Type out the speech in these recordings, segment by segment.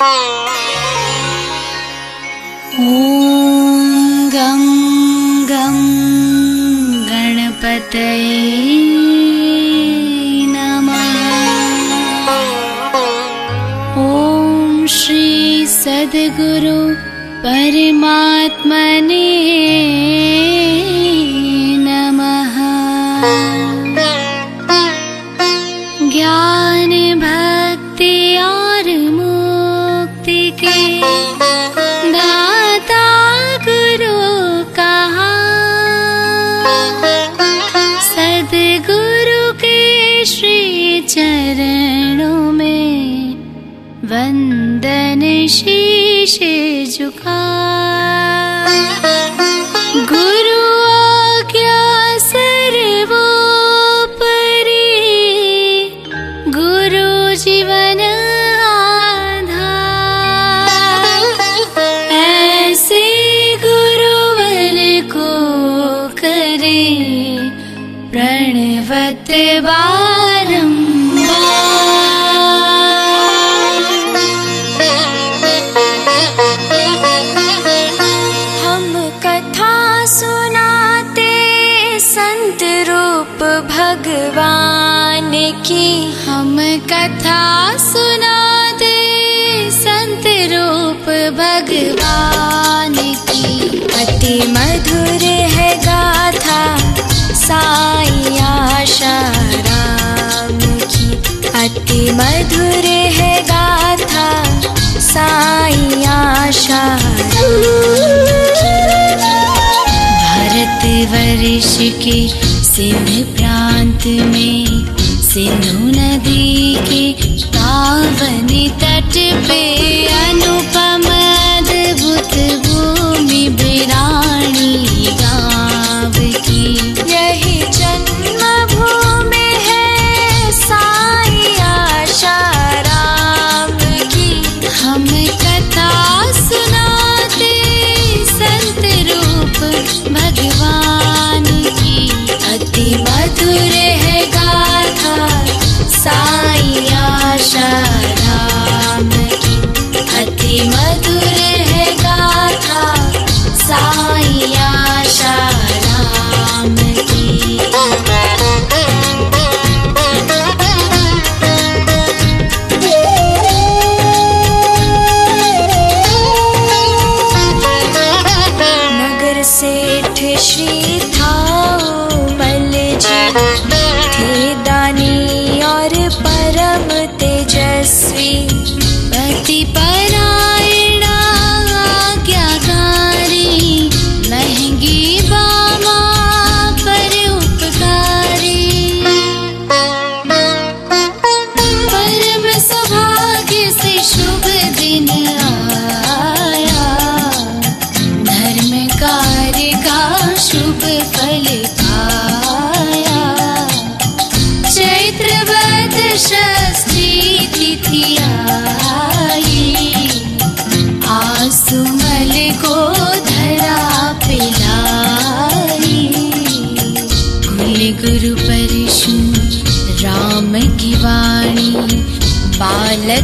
ॐ गं गं गणपते श्री सद्गुरु परमात्मने चरणों में वंदन शीशे झुका की हम कथा सुना दे, संत रूप भगवान की। अति मधुर है गाथा, साई आशाराम की। अति मधुर है गाथा, साई आशा भरत वर्ष के सिंध प्रांत में नदी के पावन तट पे अन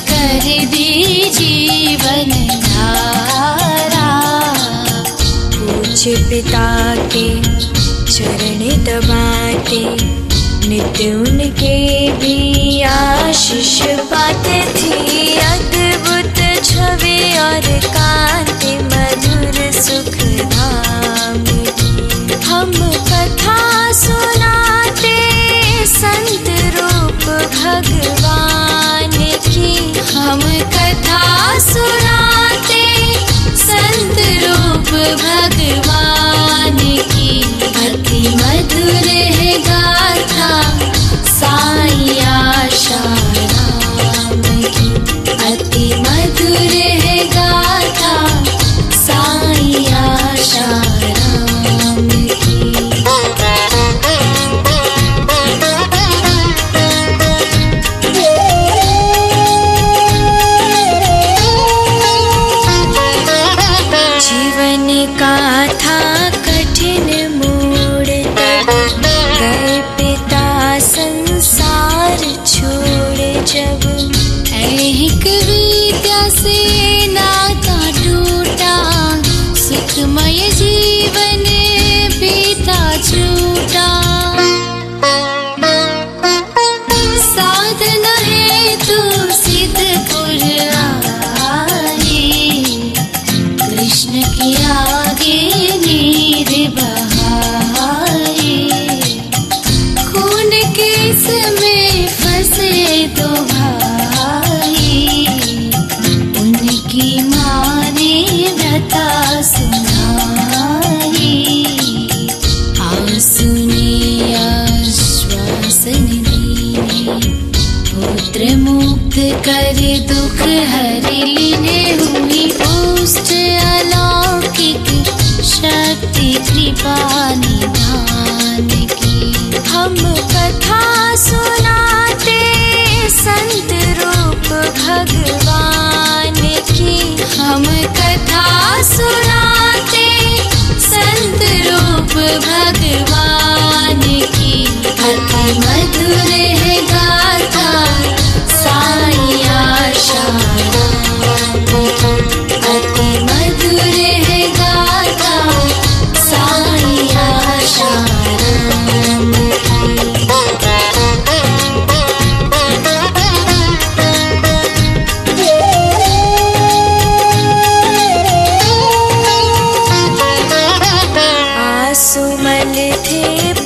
कर दी जीवन कुछ पिता के चरण दबाते नित्य उनके भी आशीष पाते थी। अद्भुत छवि और कांति मधुर सुख धाम। हम कथा सुनाते संत रूप भगवान। I do. happy. कथा सुनाते संत रूप भगवान की। हम कथा सुनाते संत भगवान की। अति मधुर है गाथा, साई आशा। keep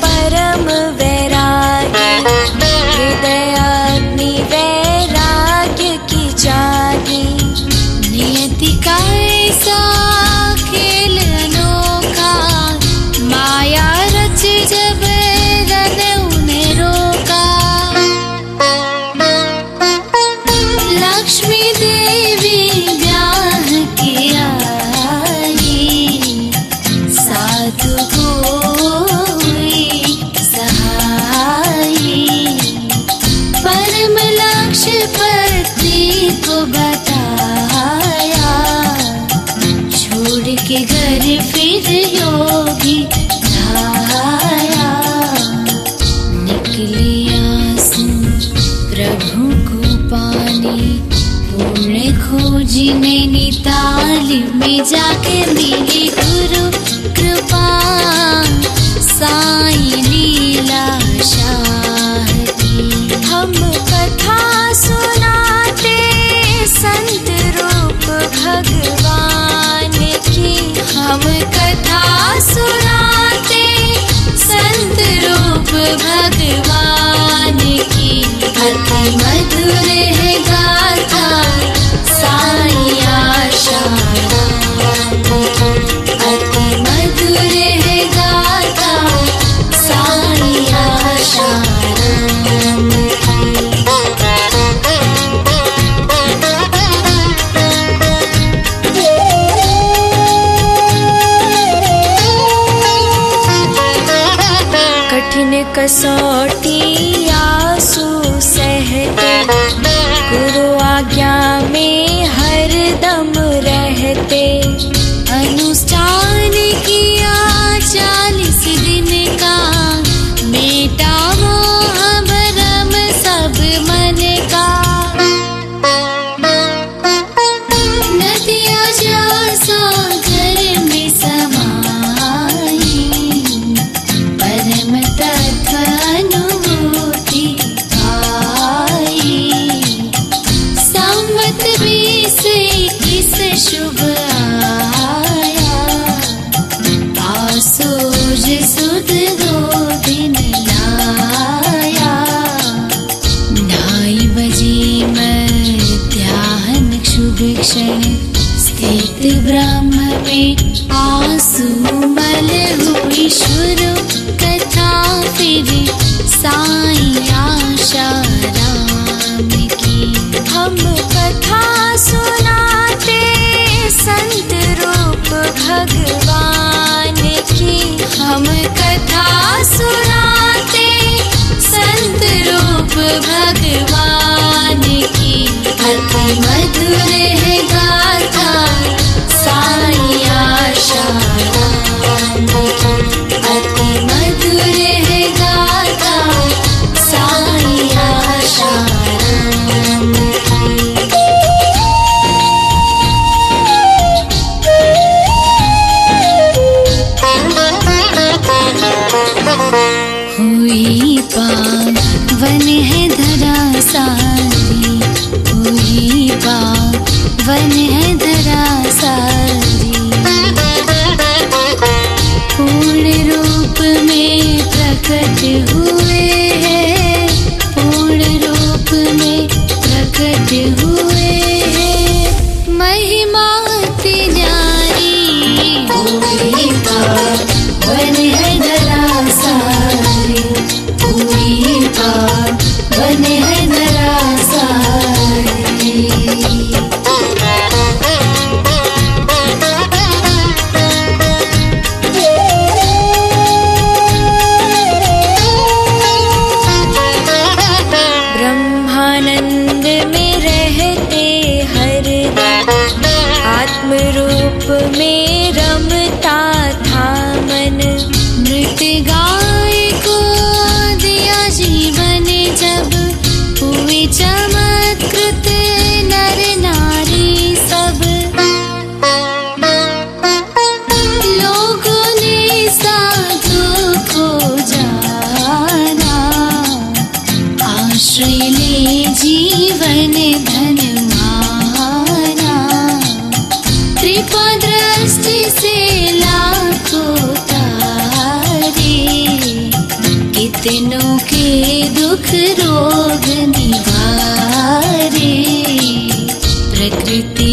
जी नैनीताल में जाके मिले गुरु, कृपा। साई लीला शाह हम कथा सुनाते संत रूप भगवान की। हम कथा सुनाते संत रूप भगवान की। अति मधुर है गाते याशा Animal सजे हुए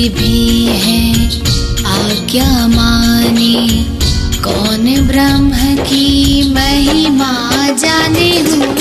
भी है आज्ञा माने? कौन ब्रह्म की महिमा जाने हूँ?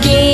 que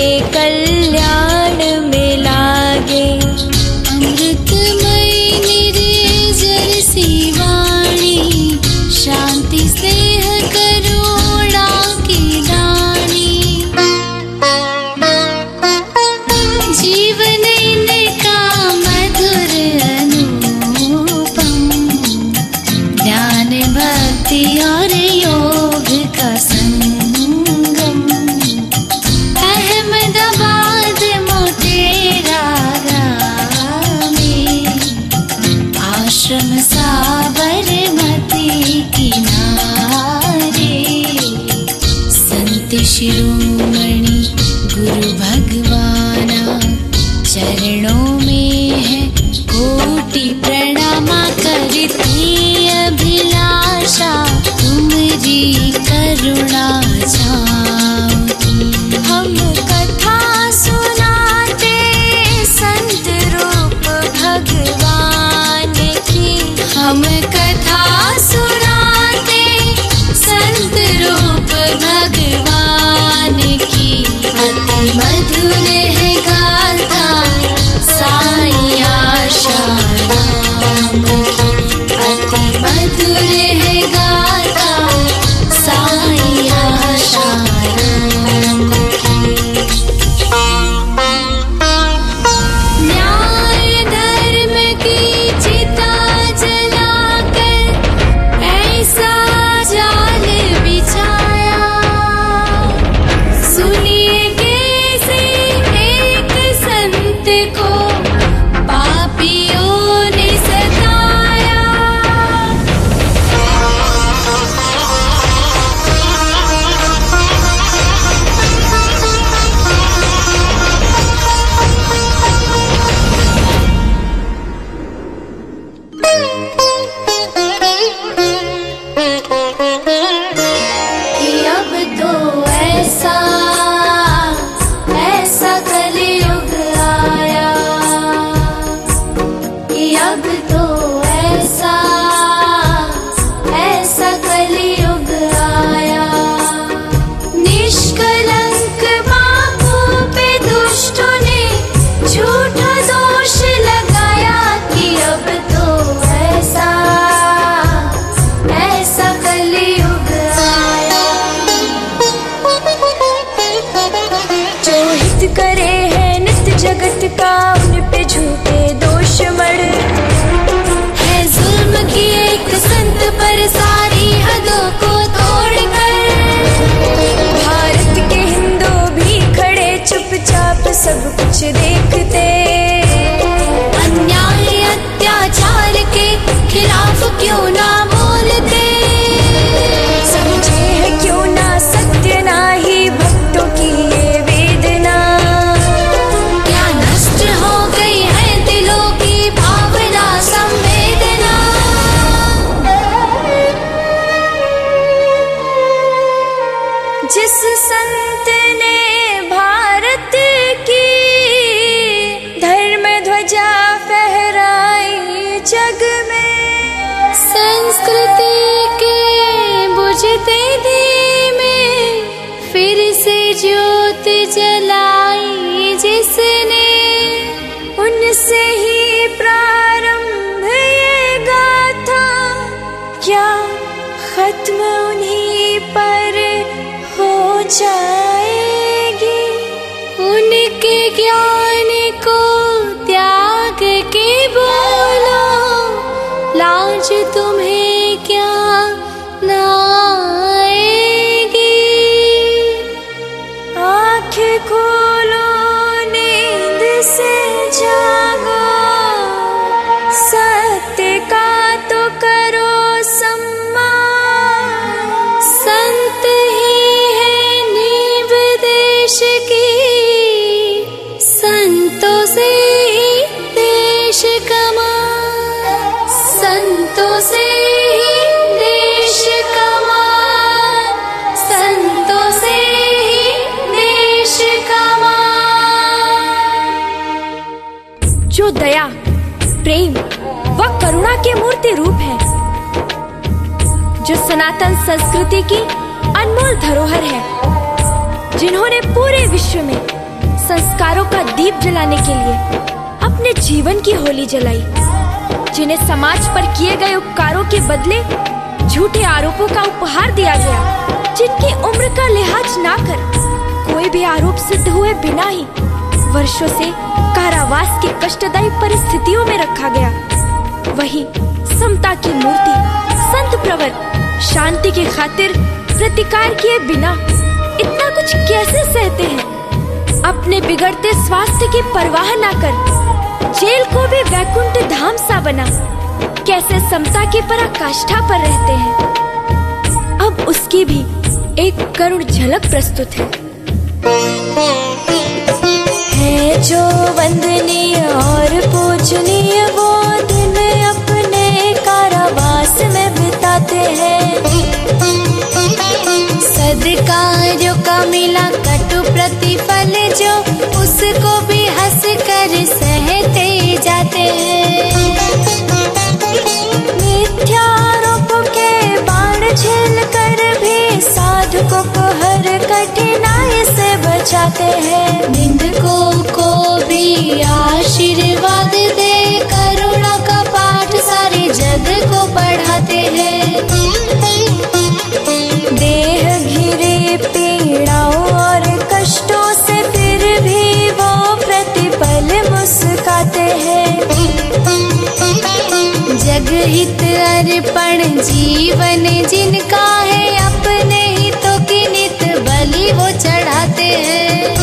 सब कुछ देखते ध्वजा फहराई जग में। संस्कृति के बुझते में फिर से ज्योत जलाई जिसने। उनसे ही प्रारंभ ये गाथा क्या खत्म उन्हीं पर हो जाएगी। उनके ज्ञान तुम्हें सनातन संस्कृति की अनमोल धरोहर है, जिन्होंने पूरे विश्व में संस्कारों का दीप जलाने के लिए अपने जीवन की होली जलाई, जिन्हें समाज पर किए गए उपकारों के बदले झूठे आरोपों का उपहार दिया गया, जिनकी उम्र का लिहाज ना कर कोई भी आरोप सिद्ध हुए बिना ही वर्षों से कारावास की कष्टदायी परिस्थितियों में रखा गया। वही समता की मूर्ति, संत प्रवर शांति की खातिर प्रतिकार किए बिना इतना कुछ कैसे सहते हैं? अपने बिगड़ते स्वास्थ्य की परवाह ना कर, जेल को भी वैकुंठ धाम सा बना। कैसे समता की पराकाष्ठा पर रहते हैं? अब उसकी भी एक करुण झलक प्रस्तुत है। है जो वंदनीय बचाते हैं। निंदकों को भी आशीर्वाद दे, करुणा का पाठ सारे जग को पढ़ाते हैं। देह घिरे पीड़ाओं और कष्टों से फिर भी वो प्रतिपल मुस्काते हैं। जग हित अर्पण जीवन जिनका है अपने वो चढ़ाते हैं।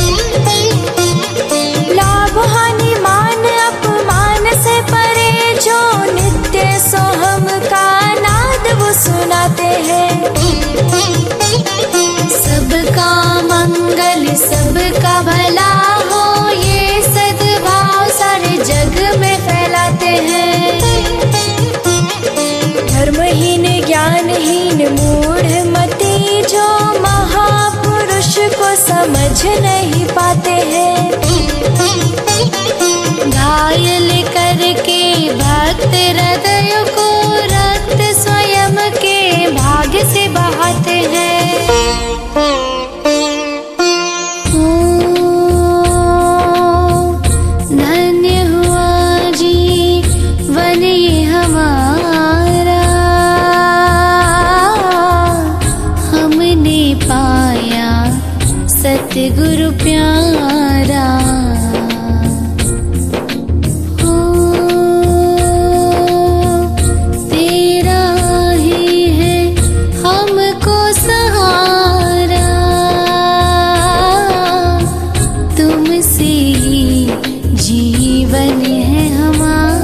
लाभ हानि मान अपमान से परे जो नित्य सोहम का नाद वो सुनाते हैं। सबका मंगल, सबका भला हो ये सद्भाव सारे जग में फैलाते हैं। धर्महीन, ज्ञानहीन मूढ़ समझ नहीं पाते हैं। घायल करके भक्त हृदय को रक्त स्वयं के भाग से बहाते हैं। जीवन है हमारा।